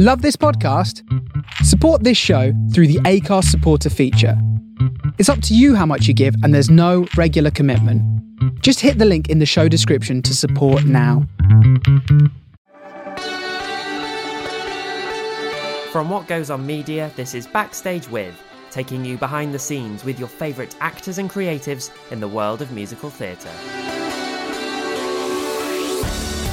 Love this podcast? Support this show through the Acast supporter feature. It's up to you how much you give, and there's no regular commitment. Just hit the link in the show description to support now. From What Goes On Media, this is Backstage With, taking you behind the scenes with your favourite actors and creatives in the world of musical theatre.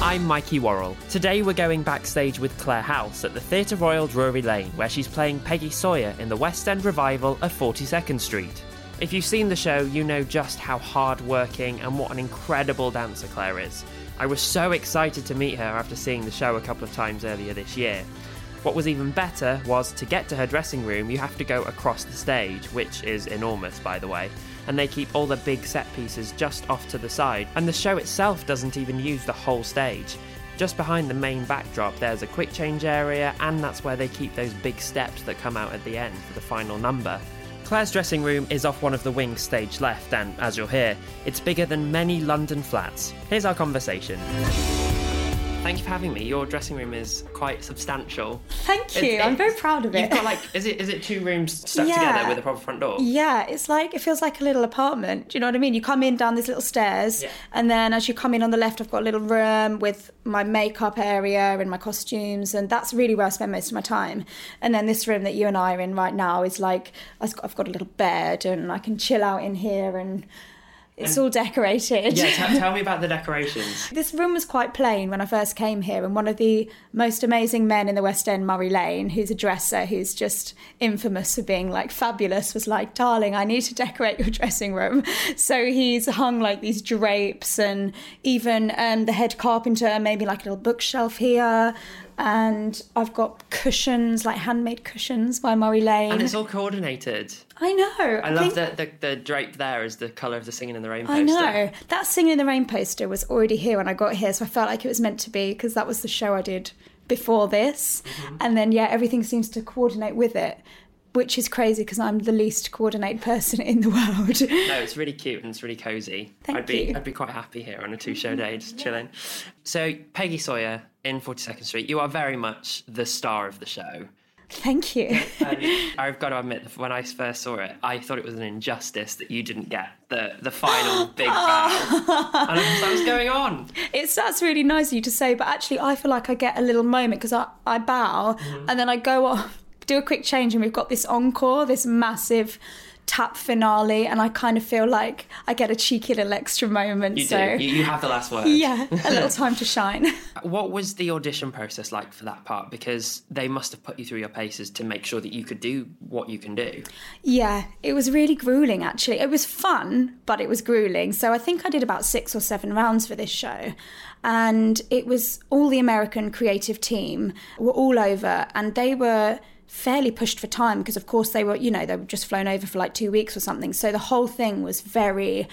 I'm Mikey Worrell. Today we're going backstage with Clare Halse at the Theatre Royal Drury Lane, where she's playing Peggy Sawyer in the West End revival of 42nd Street. If you've seen the show, you know just how hard working and what an incredible dancer Claire is. I was so excited to meet her after seeing the show a couple of times earlier this year. What was even better was to get to her dressing room, you have to go across the stage, which is enormous, by the way, and they keep all the big set pieces just off to the side, and the show itself doesn't even use the whole stage. Just behind the main backdrop, there's a quick change area, and that's where they keep those big steps that come out at the end for the final number. Clare's dressing room is off one of the wings stage left, and as you'll hear, it's bigger than many London flats. Here's our conversation. Thank you for having me. Your dressing room is quite substantial. Thank you. It's- I'm very proud of it. You've got like, is it is it two rooms stuck Yeah. together with a proper front door? Yeah, it's like it feels like a little apartment. Do you know what I mean? You come in down these little stairs, Yeah. and then as you come in on the left, I've got a little room with my makeup area and my costumes, and that's really where I spend most of my time. And then this room that you and I are in right now is like I've got, I've got a little bed, and I can chill out in here, and it's all decorated. Yeah, t- tell me about the decorations. This room was quite plain when I first came here, and one of the most amazing men in the West End, Murray Lane, who's a dresser who's just infamous for being like fabulous, was like, Darling, I need to decorate your dressing room. So he's hung like these drapes, and even um, the head carpenter maybe like a little bookshelf here. And I've got cushions, like handmade cushions by Murray Lane. And it's all coordinated. I know. I love think- the, the the drape there is the colour of the Singing in the Rain poster. I know. That Singing in the Rain poster was already here when I got here, so I felt like it was meant to be because that was the show I did before this. Mm-hmm. And then, yeah, everything seems to coordinate with it, which is crazy because I'm the least coordinated person in the world. No, it's really cute and it's really cosy. Thank I'd be you. I'd be quite happy here on a two show day, just chilling. So Peggy Sawyer in Forty Second Street, you are very much the star of the show. Thank you. And I've got to admit, when I first saw it, I thought it was an injustice that you didn't get the the final big bow. and I was like, what's going on? It's that's really nice of you to say, but actually, I feel like I get a little moment because I, I bow Mm-hmm. and then I go off, do a quick change, and we've got this encore, this massive tap finale, and I kind of feel like I get a cheeky little extra moment. You so do. You, you have the last word. yeah, a little time to shine. What was the audition process like for that part? Because they must have put you through your paces to make sure that you could do what you can do. Yeah, it was really grueling actually. It was fun, but it was grueling. So I think I did about six or seven rounds for this show. And it was all the American creative team were all over and they were fairly pushed for time because of course they were, you know, they were just flown over for like two weeks or something. So the whole thing was very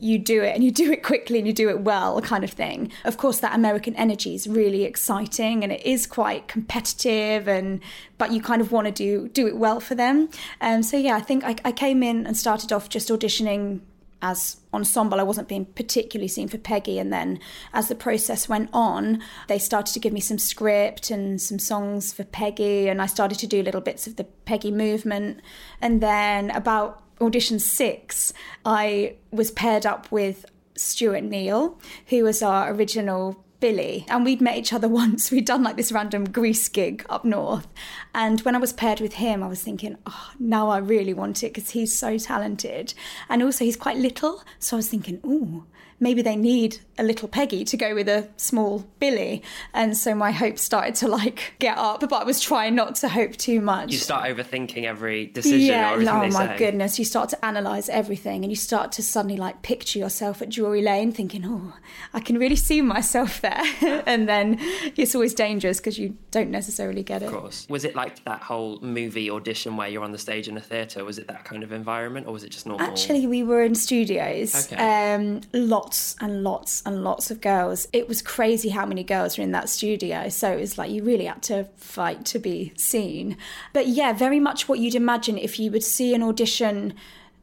you do it and you do it quickly and you do it well kind of thing of course that american energy is really exciting and it is quite competitive and but you kind of want to do do it well for them um, so yeah i think I, I came in and started off just auditioning as ensemble i wasn't being particularly seen for peggy. And then as the process went on they started to give me some script and some songs for peggy and i started to do little bits of the peggy movement. And then about audition six, I was paired up with Stuart Neale, who was our original Billy. And we'd met each other once. We'd done like this random Grease gig up north. And when I was paired with him, I was thinking, oh, now I really want it because he's so talented. And also, he's quite little. So I was thinking, ooh, maybe they need a little Peggy to go with a small Billy. And so my hopes started to like get up, but I was trying not to hope too much. You start overthinking every decision or everything oh they my say. goodness. You start to analyse everything and you start to suddenly like picture yourself at Drury Lane thinking, oh, I can really see myself there. and then it's always dangerous because you don't necessarily get it. Of course. Was it like that whole movie audition where you're on the stage in a theatre? Was it that kind of environment or was it just normal? Actually, we were in studios. Okay. Um, lots and lots and lots of girls. It was crazy how many girls were in that studio. So it was like you really had to fight to be seen. But yeah, very much what you'd imagine if you would see an audition.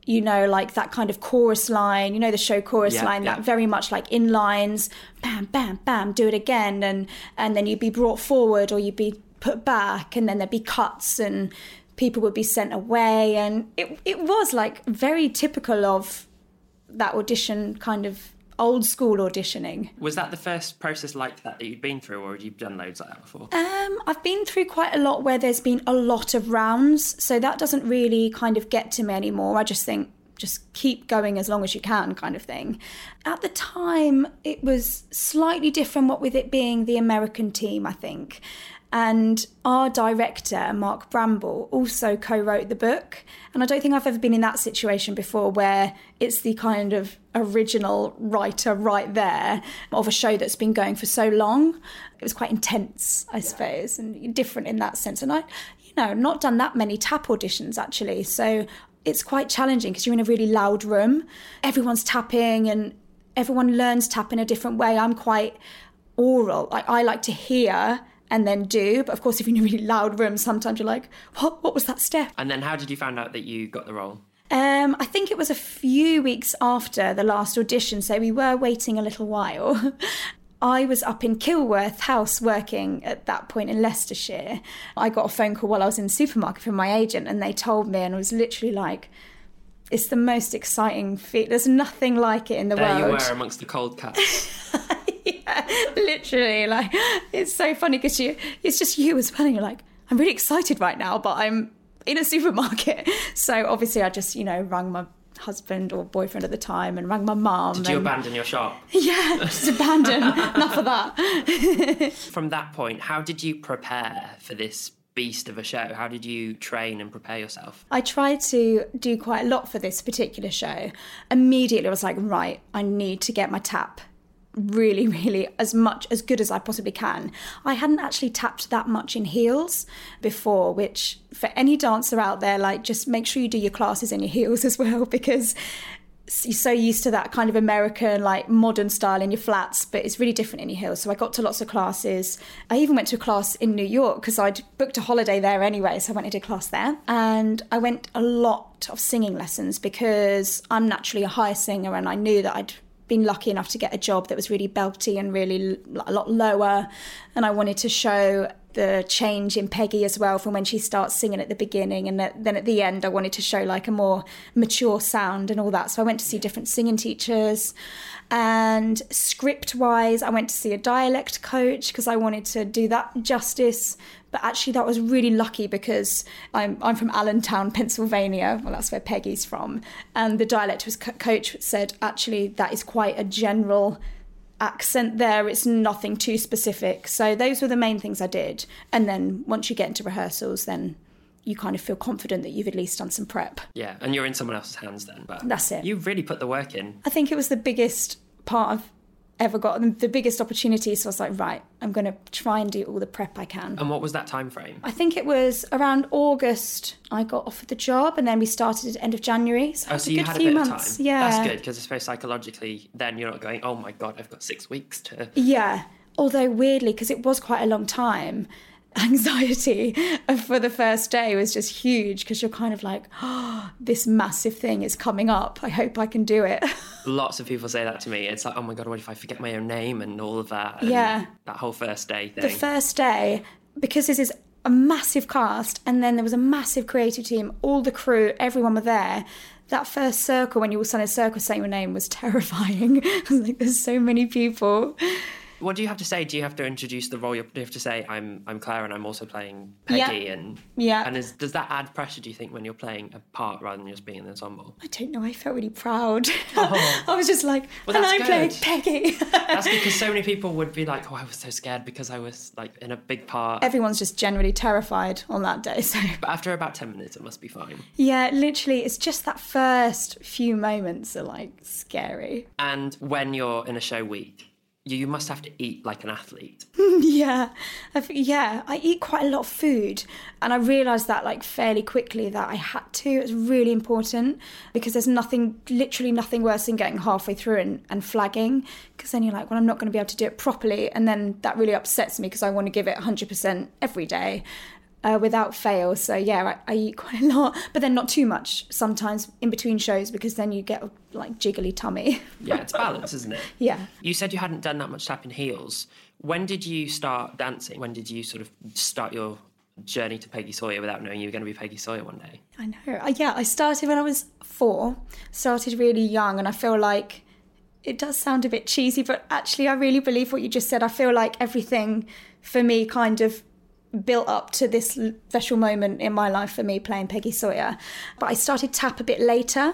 You know, like that kind of chorus line. You know, the show chorus Yeah, line. yeah. That very much like in lines. Bam, bam, bam. Do it again, and and then you'd be brought forward, or you'd be put back and then there'd be cuts and people would be sent away and it it was like very typical of that audition kind of old school auditioning. Was that the first process like that that you'd been through, or had you done loads like that before? Um, I've been through quite a lot where there's been a lot of rounds, so that doesn't really kind of get to me anymore. I just think just keep going as long as you can, kind of thing. At the time, it was slightly different, what with it being the American team, I think. And our director, Mark Bramble, also co wrote the book. And I don't think I've ever been in that situation before where it's the kind of original writer right there of a show that's been going for so long. It was quite intense, I suppose, and different in that sense. And I, you know, not done that many tap auditions actually. So it's quite challenging because you're in a really loud room. Everyone's tapping and everyone learns tap in a different way. I'm quite oral. Like I like to hear and then do. But of course, if you're in a really loud room, sometimes you're like, what, what was that step? And then how did you find out that you got the role? Um, I think it was a few weeks after the last audition, so we were waiting a little while. I was up in Kilworth House working at that point in Leicestershire. I got a phone call while I was in the supermarket from my agent, and they told me, and I was literally like, it's the most exciting feat. There's nothing like it in the there world. There you were amongst the cold cats. yeah, literally. Like it's so funny because you, it's just you as well, and you're like, I'm really excited right now, but I'm in a supermarket. So obviously, I just you know rang my husband or boyfriend at the time and rang my mum. Did you abandon your shop? Yeah, just abandon. Enough of that. From that point, how did you prepare for this beast of a show? How did you train and prepare yourself? I tried to do quite a lot for this particular show. Immediately, I was like, right, I need to get my tap really, really as much as good as I possibly can. I hadn't actually tapped that much in heels before, which for any dancer out there, like just make sure you do your classes in your heels as well because you're so used to that kind of American, like modern style in your flats, but it's really different in your heels. So I got to lots of classes. I even went to a class in New York because I'd booked a holiday there anyway. So I went did a class there. And I went a lot of singing lessons because I'm naturally a high singer and I knew that I'd been lucky enough to get a job that was really belty and really a lot lower. And I wanted to show the change in Peggy as well from when she starts singing at the beginning and then at the end I wanted to show like a more mature sound and all that. So I went to see different singing teachers. And script wise I went to see a dialect coach because I wanted to do that justice. But actually that was really lucky because I'm, I'm from Allentown Pennsylvania. Well that's where Peggy's from. And the dialect was co- coach said actually that is quite a general accent there. It's nothing too specific. So those were the main things I did. And then once you get into rehearsals, then you kind of feel confident that you've at least done some prep. Yeah, and you're in someone else's hands then. But that's it. You really put the work in. I think it was the biggest part of ever got the biggest opportunity. So I was like, right, I'm going to try and do all the prep I can. And what was that time frame? I think it was around August. I got offered the job, and then we started at end of January. So, oh, so you had a bit months. of time. Yeah, that's good because I suppose psychologically, then you're not going, oh my god, I've got six weeks to. Yeah, although weirdly, because it was quite a long time anxiety for the first day was just huge because you're kind of like, oh, this massive thing is coming up. I hope I can do it. Lots of people say that to me. It's like, oh my God, what if I forget my own name and all of that? yeah. That whole first day thing. The first day, because this is a massive cast and then there was a massive creative team, all the crew, everyone were there. That first circle, when you all stand in a circle saying your name, was terrifying. I was like, there's so many people. What do you have to say? Do you have to introduce the role? You have to say, "I'm I'm Clare, and I'm also playing Peggy." Yeah. And yeah, and is, does that add pressure? Do you think when you're playing a part rather than just being in the ensemble? I don't know. I felt really proud. Oh. I was just like, well, and I played Peggy. that's because so many people would be like, "Oh, I was so scared because I was like in a big part." Everyone's just generally terrified on that day. So, but after about ten minutes, it must be fine. Yeah, literally, it's just that first few moments are like scary. And when you're in a show week, you must have to eat like an athlete. yeah, I've, yeah. I eat quite a lot of food, and I realised that like fairly quickly that I had to. It's really important because there's nothing, literally nothing worse than getting halfway through and, and flagging. Because then you're like, well, I'm not going to be able to do it properly, and then that really upsets me because I want to give it 100% every day uh, without fail. So yeah, I, I, eat quite a lot, but then not too much sometimes in between shows because then you get like jiggly tummy. yeah, it's balance, isn't it? Yeah. You said you hadn't done that much tap in heels. When did you start dancing? When did you sort of start your journey to Peggy Sawyer without knowing you were going to be Peggy Sawyer one day? I know. Uh, yeah, I started when I was four, started really young, and I feel like it does sound a bit cheesy, but actually, I really believe what you just said. I feel like everything for me kind of built up to this special moment in my life for me playing Peggy Sawyer. But I started tap a bit later.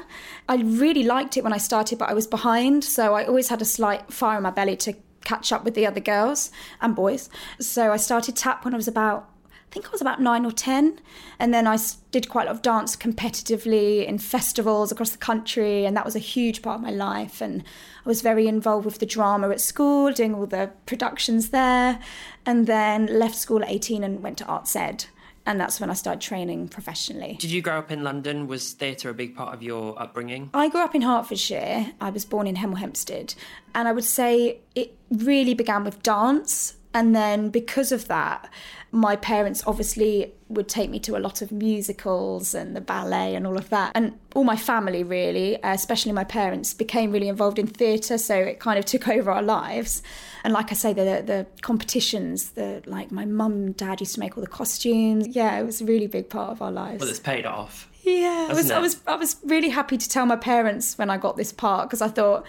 I really liked it when I started, but I was behind. So I always had a slight fire in my belly to catch up with the other girls and boys. So I started tap when I was about I think I was about nine or 10. And then I did quite a lot of dance competitively in festivals across the country. And that was a huge part of my life. And was very involved with the drama at school, doing all the productions there. And then left school at 18 and went to Arts Ed. And that's when I started training professionally. Did you grow up in London? Was theatre a big part of your upbringing? I grew up in Hertfordshire. I was born in Hemel Hempstead. And I would say it really began with dance. And then because of that, my parents obviously would take me to a lot of musicals and the ballet and all of that. And all my family, really, uh, especially my parents, became really involved in theatre. So it kind of took over our lives. And like I say, the, the competitions, the like my mum and dad used to make all the costumes. Yeah, it was a really big part of our lives. Well, it's paid off. Yeah, I was, I was, I was really happy to tell my parents when I got this part because I thought,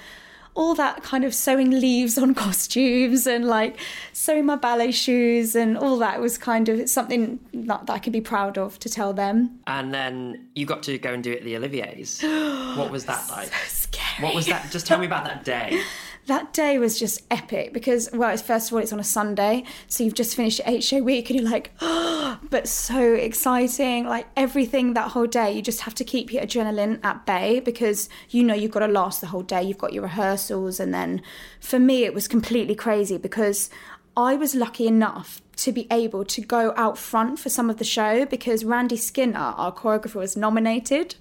all that kind of sewing leaves on costumes and like sewing my ballet shoes and all that was kind of something that, that I could be proud of to tell them. And then you got to go and do it at the Olivier's. what was that like? So. What was that? Just tell me about that day. that day was just epic because well it's first of all it's on a sunday so you've just finished your eight show week and you're like oh, but so exciting. Like everything that whole day you just have to keep your adrenaline at bay because you know you've got to last the whole day. You've got your rehearsals. And then for me it was completely crazy because i was lucky enough to be able to go out front for some of the show because randy skinner our choreographer was nominated.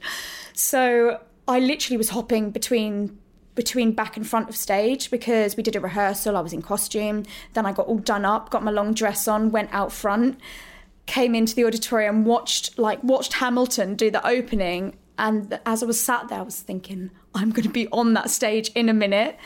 So i literally was hopping between between back and front of stage because we did a rehearsal. I was in costume. Then I got all done up, got my long dress on, went out front, came into the auditorium, watched like watched Hamilton do the opening. And as I was sat there, I was thinking, I'm going to be on that stage in a minute.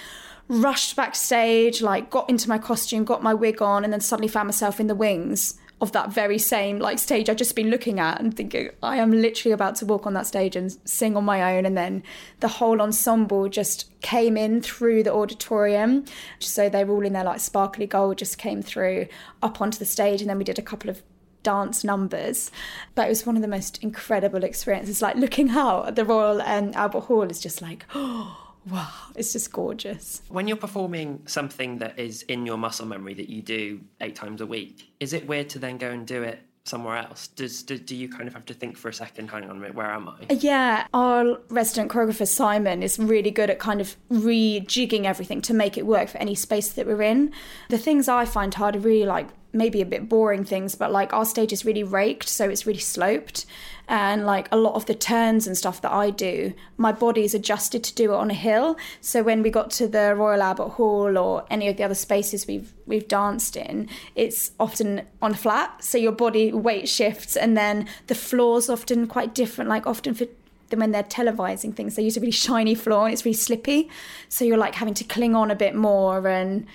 Rushed backstage, like got into my costume, got my wig on, and then suddenly found myself in the wings of that very same like stage I'd just been looking at and thinking I am literally about to walk on that stage and sing on my own. And then the whole ensemble just came in through the auditorium. So they were all in their like sparkly gold just came through up onto the stage. And then we did a couple of dance numbers. But it was one of the most incredible experiences. Like looking out at the Royal and Albert Hall is just like oh wow, it's just gorgeous. When you're performing something that is in your muscle memory that you do eight times a week, is it weird to then go and do it somewhere else? Does do, do, you kind of have to think for a second? Hang on a minute, where am I? Uh, yeah, our resident choreographer Simon is really good at kind of rejigging everything to make it work for any space that we're in. The things I find hard are really like maybe a bit boring things, but like our stage is really raked, so it's really sloped. And like a lot of the turns and stuff that I do, my body is adjusted to do it on a hill. So when we got to the Royal Albert Hall or any of the other spaces we've we've danced in, it's often on flat. So your body weight shifts and then the floor's often quite different, like often for than when they're televising things. They use a really shiny floor and it's really slippy. So you're like having to cling on a bit more and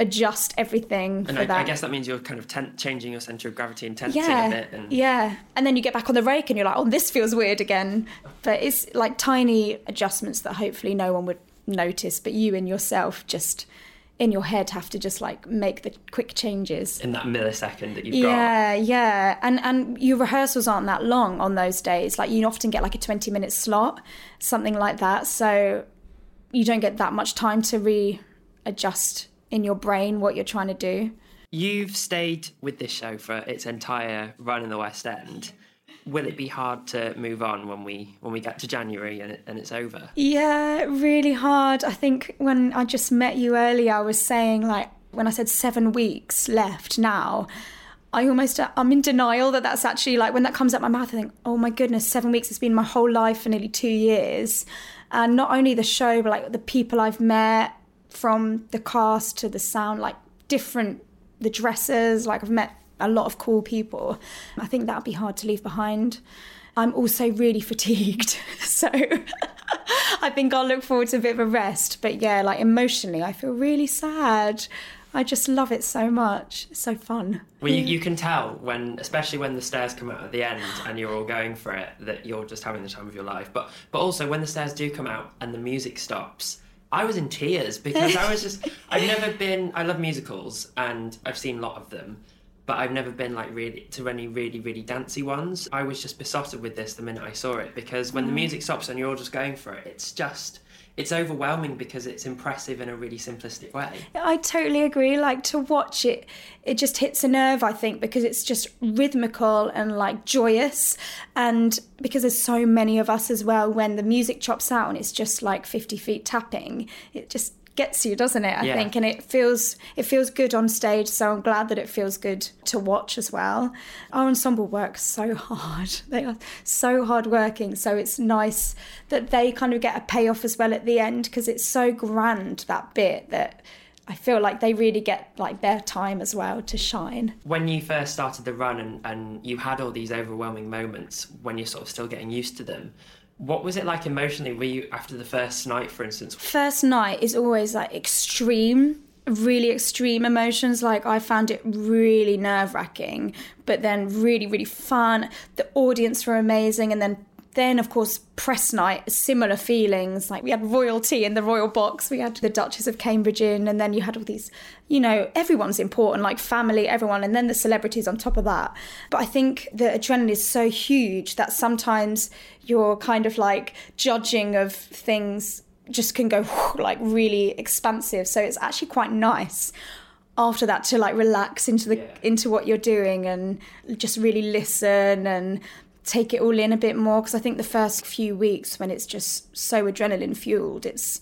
adjust everything and for I. I guess that means you're kind of ten- changing your center of gravity and tensing yeah, a bit. And... Yeah, and then you get back on the rake and you're like, oh, this feels weird again. But it's like tiny adjustments that hopefully no one would notice, but you and yourself just in your head have to just like make the quick changes in that millisecond that you've yeah, got. Yeah, yeah, and and your rehearsals aren't that long on those days. Like you often get like a twenty minute slot, something like that. So you don't get that much time to readjust in your brain what you're trying to do. You've stayed with this show for its entire run in the West End. Will it be hard to move on when we when we get to January and, it, and it's over? Yeah, really hard. I think when I just met you earlier, I was saying like when I said seven weeks left now. I almost uh, I'm in denial that that's actually like when that comes out my mouth I think oh my goodness 7 weeks has been my whole life for nearly 2 years and not only the show but like the people I've met from the cast to the sound, like different, the dresses, like I've met a lot of cool people. I think that'd be hard to leave behind. I'm also really fatigued, so I think I'll look forward to a bit of a rest. But yeah, like emotionally, I feel really sad. I just love it so much. It's so fun. Well, you, mm. you can tell when, especially when the stairs come out at the end and you're all going for it, that you're just having the time of your life. But but also when the stairs do come out and the music stops, I was in tears because I was just I've never been. I love musicals and I've seen a lot of them, but I've never been like really to any really really dancey ones. I was just besotted with this the minute I saw it because when the mm. music stops and you're all just going for it, it's just it's overwhelming because it's impressive in a really simplistic way. I totally agree. Like to watch it, it just hits a nerve, I think, because it's just rhythmical and like joyous. And because there's so many of us as well, when the music chops out and it's just like 50 feet tapping, it just gets you, doesn't it? I Yeah. think, and it feels it feels good on stage. So I'm glad that it feels good to watch as well. Our ensemble works so hard; they are so hard working. So it's nice that they kind of get a payoff as well at the end because it's so grand that bit that I feel like they really get like their time as well to shine. When you first started the run and, and you had all these overwhelming moments when you're sort of still getting used to them, what was it like emotionally? Were you after the first night, for instance? first night is always like extreme really extreme emotions like i found it really nerve wracking but then really really fun the audience were amazing and then then of course press night similar feelings. Like we had royalty in the royal box. We had the duchess of cambridge in and then you had all these you know everyone's important like family everyone and then the celebrities on top of that. But i think the adrenaline is so huge that sometimes you're kind of like judging of things just can go like really expansive. So it's actually quite nice after that to like relax into the Yeah. into what you're doing and just really listen and take it all in a bit more because I think the first few weeks when it's just so adrenaline fueled it's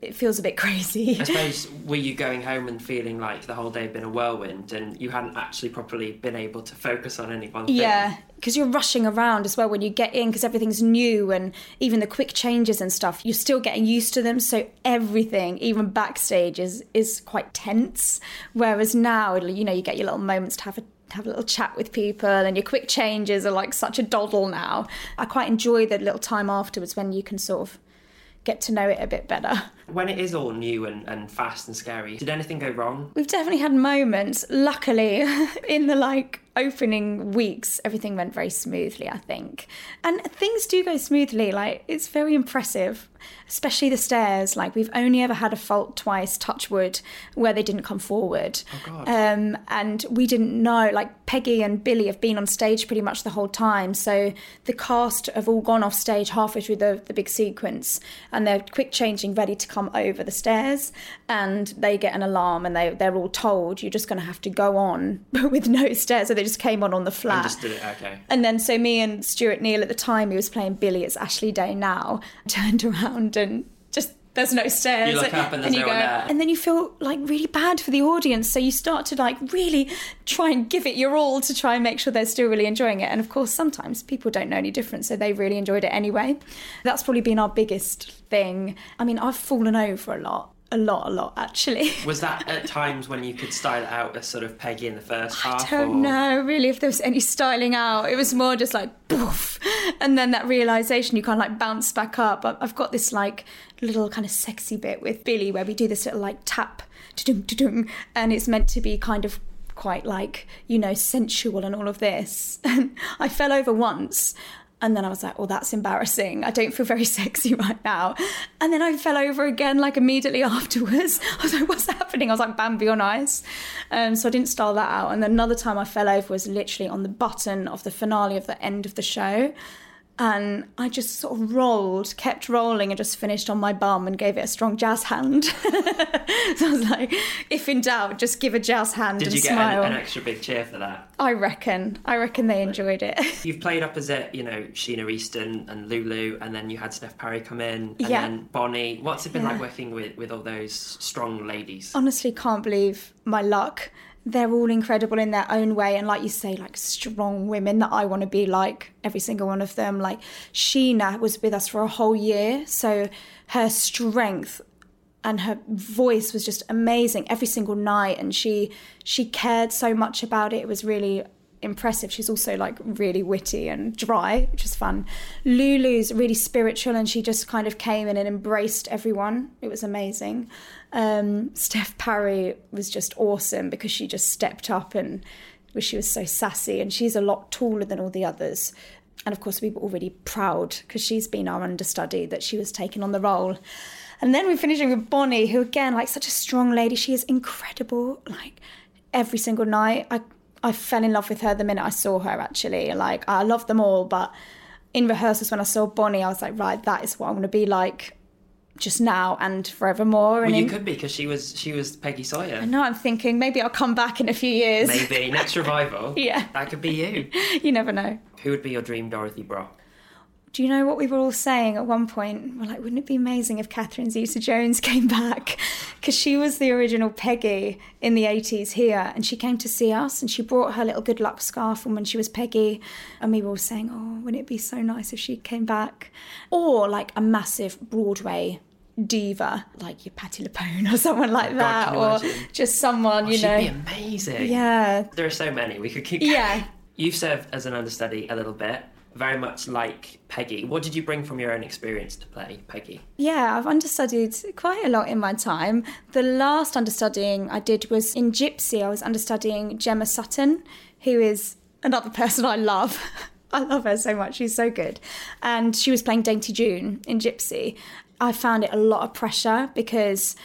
it feels a bit crazy I suppose were you going home and feeling like the whole day had been a whirlwind and you hadn't actually properly been able to focus on any one thing? Yeah, because you're rushing around as well when you get in because everything's new and even the quick changes and stuff, you're still getting used to them. So everything, even backstage, is is quite tense. Whereas now, you know, you get your little moments to have a have a little chat with people and your quick changes are like such a doddle now. I quite enjoy the little time afterwards when you can sort of get to know it a bit better. When it is all new and, and fast and scary, did anything go wrong? We've definitely had moments. Luckily, in the like opening weeks, everything went very smoothly, I think. And things do go smoothly. Like it's very impressive, especially the stairs. Like we've only ever had a fault twice, touch wood, where they didn't come forward. Oh, God. Um, and we didn't know. Like Peggy and Billy have been on stage pretty much the whole time. So the cast have all gone off stage halfway through the, the big sequence, and they're quick changing, ready to come over the stairs. And they get an alarm, and they they're all told you're just going to have to go on with no stairs. So they just came on on the flat. And just did it, okay. And then so me and Stuart Neale at the time, he was playing Billy. It's Ashley Day now. Turned around and just there's no stairs. You look up and there's you no one there. and then you feel like really bad for the audience. So you start to like really try and give it your all to try and make sure they're still really enjoying it. And of course, sometimes people don't know any difference. so they really enjoyed it anyway. That's probably been our biggest thing. I mean, I've fallen over a lot. A lot, a lot, actually. Was that at times when you could style it out as sort of Peggy in the first I half? I don't or- know really if there was any styling out. It was more just like poof, and then that realization you kind of like bounce back up. I've got this like little kind of sexy bit with Billy where we do this little like tap, and it's meant to be kind of quite like you know sensual and all of this. And I fell over once. And then I was like, oh, that's embarrassing. I don't feel very sexy right now. And then I fell over again, like immediately afterwards. I was like, what's happening? I was like, Bambi on ice. Um, so I didn't style that out. And then another time I fell over was literally on the button of the finale of the end of the show. And I just sort of rolled, kept rolling, and just finished on my bum and gave it a strong jazz hand. so I was like, if in doubt, just give a jazz hand Did and you get smile. an, an extra big cheer for that? I reckon. I reckon they enjoyed it. You've played opposite, you know, Sheena Easton and Lulu, and then you had Steph Parry come in, and Yeah. then Bonnie. What's it been Yeah. like working with, with all those strong ladies? honestly can't believe my luck. They're all incredible in their own way, and like you say, like strong women that I want to be like every single one of them. Like Sheena was with us for a whole year, so her strength and her voice was just amazing every single night, and she she cared so much about it. It was really impressive. She's also like really witty and dry, which is fun. Lulu's really spiritual and she just kind of came in and embraced everyone. It was amazing. Um, Steph Parry was just awesome because she just stepped up and she was so sassy and she's a lot taller than all the others. And of course, we were already proud because she's been our understudy that she was taking on the role. And then we're finishing with Bonnie, who again, like such a strong lady. She is incredible. Like every single night, I I fell in love with her the minute I saw her. Actually, like I love them all, but in rehearsals when I saw Bonnie, I was like, right, that is what I want to be like just now and forevermore. Well, and you in- could be because she was she was Peggy Sawyer. No, I'm thinking maybe I'll come back in a few years. Maybe next revival. Yeah. that could be you. you never know. Who would be your dream Dorothy Brock? Do you know what we were all saying at one point? We're like, wouldn't it be amazing if Catherine Zeta Jones came back? Because she was the original Peggy in the 80s here, and she came to see us and she brought her little good luck scarf from when she was Peggy. And we were all saying, oh, wouldn't it be so nice if she came back? Or like a massive Broadway diva, like your Patti LuPone or someone like oh, that, can you or imagine? just someone, Oh, you she'd know. be amazing. yeah, There are so many. We could keep. Yeah. You've served as an understudy a little bit, very much like Peggy. What did you bring from your own experience to play Peggy? Yeah, I've understudied quite a lot in my time. The last understudying I did was in Gypsy. I was understudying Gemma Sutton, who is another person I love. I love her so much. She's so good. And she was playing Dainty June in Gypsy. I found it a lot of pressure because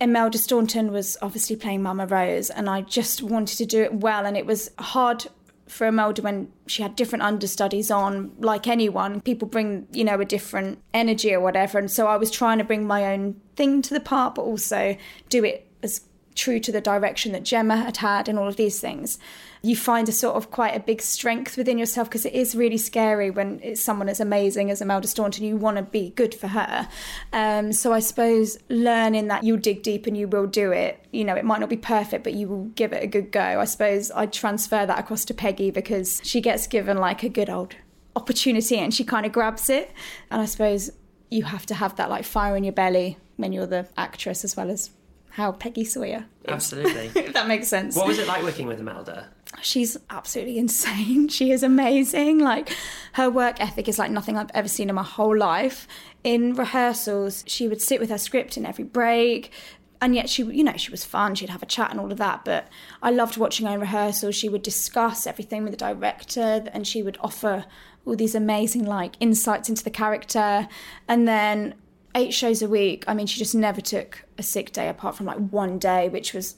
Imelda Staunton was obviously playing Mama Rose, and I just wanted to do it well. And it was hard for Imelda when she had different understudies on, like anyone. People bring, you know, a different energy or whatever. And so I was trying to bring my own thing to the part, but also do it as true to the direction that Gemma had had and all of these things. You find a sort of quite a big strength within yourself because it is really scary when it's someone as amazing as Imelda Staunton. You want to be good for her. Um, so I suppose learning that you'll dig deep and you will do it. You know, it might not be perfect, but you will give it a good go. I suppose I'd transfer that across to Peggy because she gets given like a good old opportunity and she kind of grabs it. And I suppose you have to have that like fire in your belly when you're the actress as well as how Peggy Sawyer. is. Absolutely. if that makes sense. what was it like working with Imelda? She's absolutely insane. She is amazing. Like her work ethic is like nothing I've ever seen in my whole life. In rehearsals, she would sit with her script in every break. And yet she, you know, she was fun. She'd have a chat and all of that. But I loved watching her in rehearsals. She would discuss everything with the director, and she would offer all these amazing like insights into the character. And then eight shows a week. I mean, she just never took a sick day apart from like one day, which was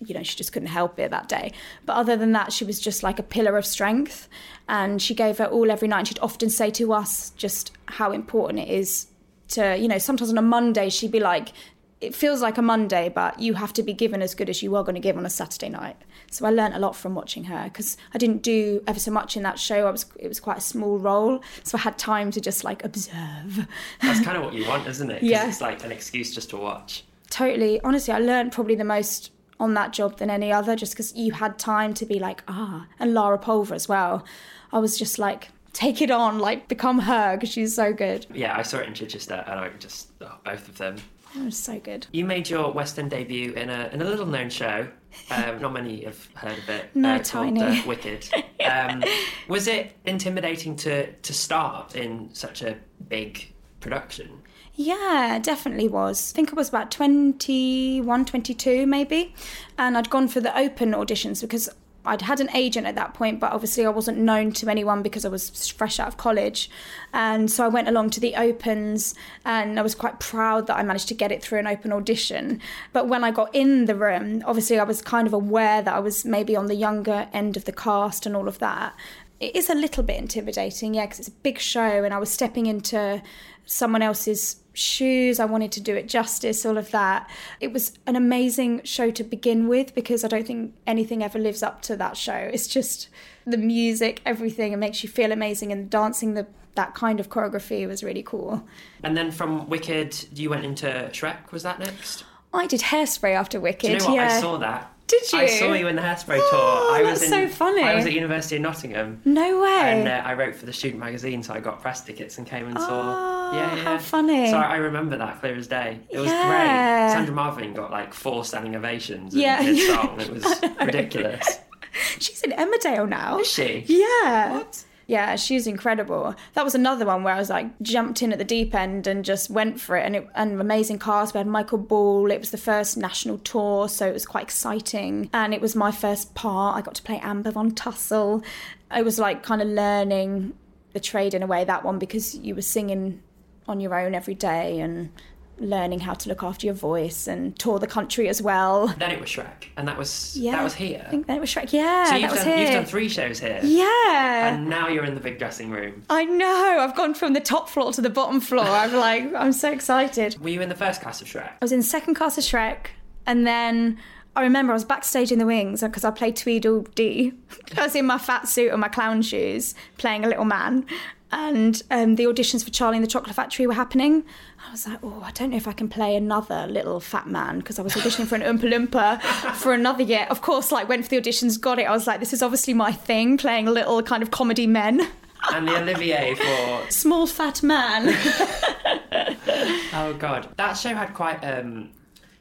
you know, she just couldn't help it that day. But other than that, she was just like a pillar of strength. And she gave her all every night. And she'd often say to us just how important it is to, you know, sometimes on a Monday, she'd be like, it feels like a Monday, but you have to be given as good as you are going to give on a Saturday night. So I learnt a lot from watching her because I didn't do ever so much in that show. I was it was quite a small role, so I had time to just like observe. That's kind of what you want, isn't it? Yeah. It's like an excuse just to watch. totally honestly i learned probably the most on that job than any other just because you had time to be like ah and lara pulver as well i was just like take it on like become her because she's so good Yeah, I saw it in Chichester, and I just oh, both of them. It was so good You made your West End debut in a in a little known show. Um, not many have heard of it. No, called, tiny. uh, Wicked. Um, was it intimidating to to start in such a big production? Yeah, definitely was. I think I was about 21, 22 maybe. And I'd gone for the open auditions because I'd had an agent at that point, but obviously I wasn't known to anyone because I was fresh out of college. And so I went along to the opens and I was quite proud that I managed to get it through an open audition. But when I got in the room, obviously I was kind of aware that I was maybe on the younger end of the cast and all of that. It is a little bit intimidating, yeah, because it's a big show and I was stepping into someone else's shoes. I wanted to do it justice, all of that. It was an amazing show to begin with because I don't think anything ever lives up to that show. It's just the music, everything, it makes you feel amazing, and dancing the that kind of choreography was really cool. And then from Wicked, you went into Shrek. Was that next? I did hairspray after Wicked. Do you know what? yeah. I saw that. Did you? I saw you in the Hairspray Oh, tour. I was that's in, so funny. I was at University of Nottingham. No way. And uh, I wrote for the student magazine, so I got press tickets and came and Oh, saw. Yeah, yeah. how funny. So I remember that clear as day. It was Yeah. great. Sandra Marvin got like four standing ovations. And Yeah. Song. It was ridiculous. She's in Emmerdale now. Is she? Yeah. What? Yeah, she's incredible. That was another one where I was like jumped in at the deep end and just went for it. And it and amazing cast. We had Michael Ball. It was the first national tour, so it was quite exciting. And it was my first part. I got to play Amber von Tussle. I was like kind of learning the trade in a way that one because you were singing on your own every day and learning how to look after your voice and tour the country as well. Then it was Shrek, and that was Yeah, that was here. I think that was Shrek. Yeah, so you've was done, here. you've done three shows here. yeah. And now you're in the big dressing room. I know. I've gone from the top floor to the bottom floor. I'm like, I'm so excited. Were you in the first cast of Shrek? I was in the second cast of Shrek, and then I remember I was backstage in the wings because I played Tweedledee. I was in my fat suit and my clown shoes, playing a little man. And um, the auditions for Charlie and the Chocolate Factory were happening. I was like, oh, I don't know if I can play another little fat man because I was auditioning for an Oompa Loompa for another year. Of course, like went for the auditions, got it. I was like, this is obviously my thing, playing little kind of comedy men. And the Olivier for Small fat man. oh god, that show had quite um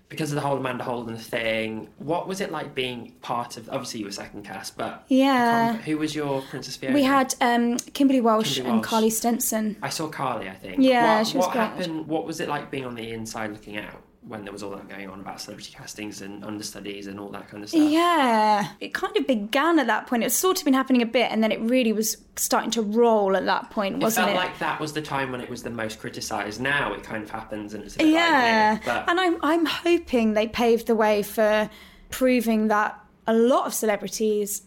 because of the whole Amanda Holden thing. What was it like being part of? Obviously, you were second cast, but Yeah. who was your Princess Fiona? We had um, Kimberley Walsh Kimberley and Carly Stenson. I saw Carly. I think. Yeah, What, she was what great. happened? What was it like being on the inside looking out when there was all that going on about celebrity castings and understudies and all that kind of stuff? Yeah, it kind of began at that point. It's sort of been happening a bit, and then it really was starting to roll at that point, wasn't felt it? like that was the time when it was the most criticised. Now it kind of happens and it's a bit yeah, like, but and I'm I'm hoping they paved the way for proving that a lot of celebrities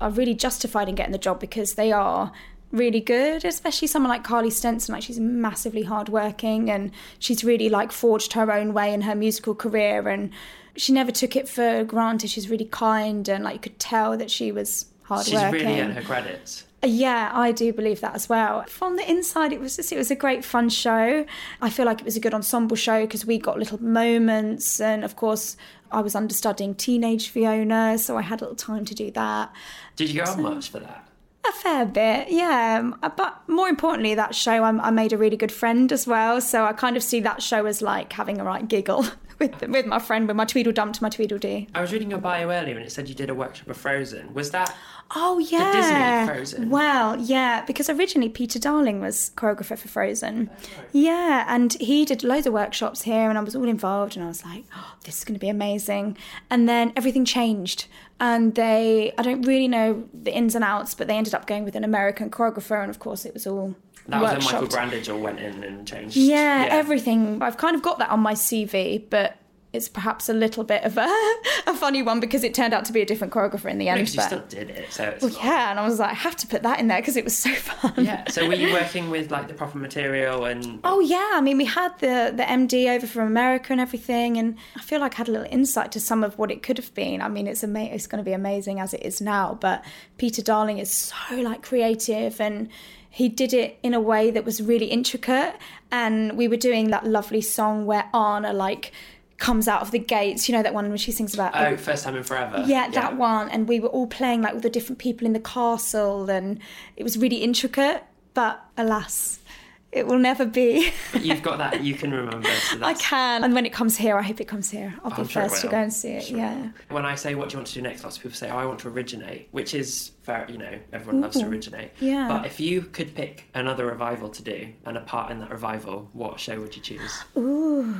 are really justified in getting the job because they are really good especially someone like carly stenson like she's massively hardworking and she's really like forged her own way in her musical career and she never took it for granted she's really kind and like you could tell that she was hardworking. she's really earned her credits. Uh, yeah, I do believe that as well. From the inside, it was just, it was a great fun show. I feel like it was a good ensemble show because we got little moments, and of course, I was understudying teenage Fiona, so I had a little time to do that. Did you go on much for that? A fair bit, yeah. Um, but more importantly, that show, I, I made a really good friend as well. So I kind of see that show as like having a right giggle with with my friend, with my Tweedledum to my Tweedledee. I was reading your bio earlier and it said you did a workshop of Frozen. Was that Oh yeah, Disney Frozen. Well, yeah, because originally Peter Darling was choreographer for Frozen. Oh, yeah, and he did loads of workshops here, and I was all involved, and I was like, oh, this is going to be amazing. And then everything changed, and they, I don't really know the ins and outs, but they ended up going with an American choreographer, and of course it was all that was when Michael all went in and changed? Yeah, everything. I've kind of got that on my CV, but. It's perhaps a little bit of a, a funny one because it turned out to be a different choreographer in the end. Because you but- still did it, so well, yeah, and I was like, I have to put that in there because it was so fun. yeah. So were you working with like the proper material and Oh yeah, I mean we had the the MD over from America and everything, and I feel like I had a little insight to some of what it could have been. I mean, it's ama- it's going to be amazing as it is now, but Peter Darling is so like creative and. He did it in a way that was really intricate, and we were doing that lovely song where Anna like comes out of the gates. You know that one where she sings about oh, first time in forever? yeah, that one. And we were all playing like with the different people in the castle, and it was really intricate. But alas, it will never be. But you've got that you can remember. So I can. And when it comes here, I hope it comes here. I'll be I'm sure first to go and see it. Sure. Yeah. When I say what do you want to do next, lots of people say, "Oh, I want to originate," which is fair. You know, everyone loves to originate. yeah. But if you could pick another revival to do and a part in that revival, what show would you choose? Ooh.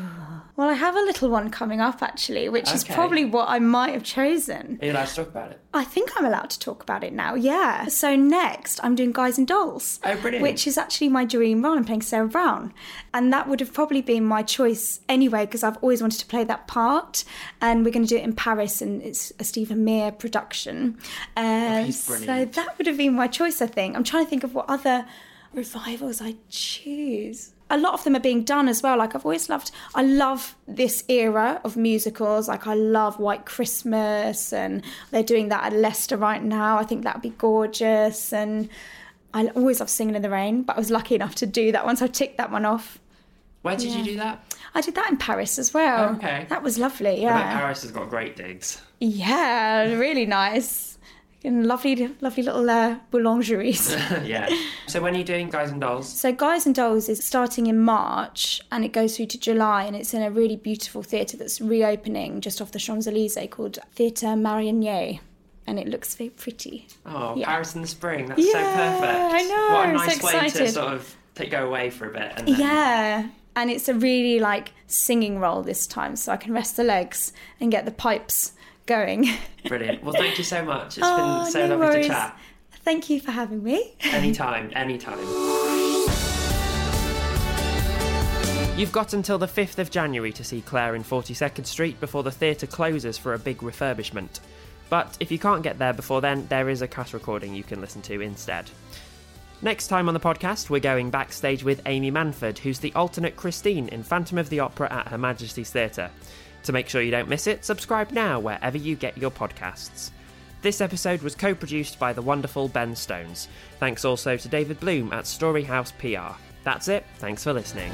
Well, I have a little one coming up actually, which is probably what I might have chosen. Are you allowed to talk about it? I think I'm allowed to talk about it now, yeah. So next, I'm doing Guys and Dolls. Oh, brilliant. Which is actually my dream role. I'm playing Sarah Brown. And that would have probably been my choice anyway, because I've always wanted to play that part. And we're going to do it in Paris, and it's a Stephen Mear production. Um, he's so that would have been my choice, I think. I'm trying to think of what other revivals I choose. A lot of them are being done as well. Like I've always loved, I love this era of musicals. Like I love White Christmas, and they're doing that at Leicester right now. I think that'd be gorgeous. And I always love Singing in the Rain, but I was lucky enough to do that one, so I ticked that one off. Where did you do that? I did that in Paris as well. Oh, okay. That was lovely. Yeah. Paris has got great digs. Yeah, really nice. And lovely, lovely little uh, boulangeries. yeah. So when are you doing Guys and Dolls? So, Guys and Dolls is starting in March and it goes through to July, and it's in a really beautiful theatre that's reopening just off the Champs Elysees called Theatre Marigny. and it looks very pretty. Oh, Yeah. Paris in the spring. That's Yeah, so perfect. I know, What a I'm so nice way to sort of go away for a bit. And then, Yeah. And it's a really like singing role this time, so I can rest the legs and get the pipes going. Brilliant. Well, thank you so much. It's Oh, been so no lovely worries. to chat. Thank you for having me. Anytime, anytime. You've got until the 5th of January to see Clare in 42nd Street before the theatre closes for a big refurbishment. But if you can't get there before then, there is a cut recording you can listen to instead. Next time on the podcast, we're going backstage with Amy Manford, who's the alternate Christine in Phantom of the Opera at Her Majesty's Theatre. To make sure you don't miss it, subscribe now wherever you get your podcasts. This episode was co produced by the wonderful Ben Stones. Thanks also to David Bloom at Storyhouse PR. That's it, thanks for listening.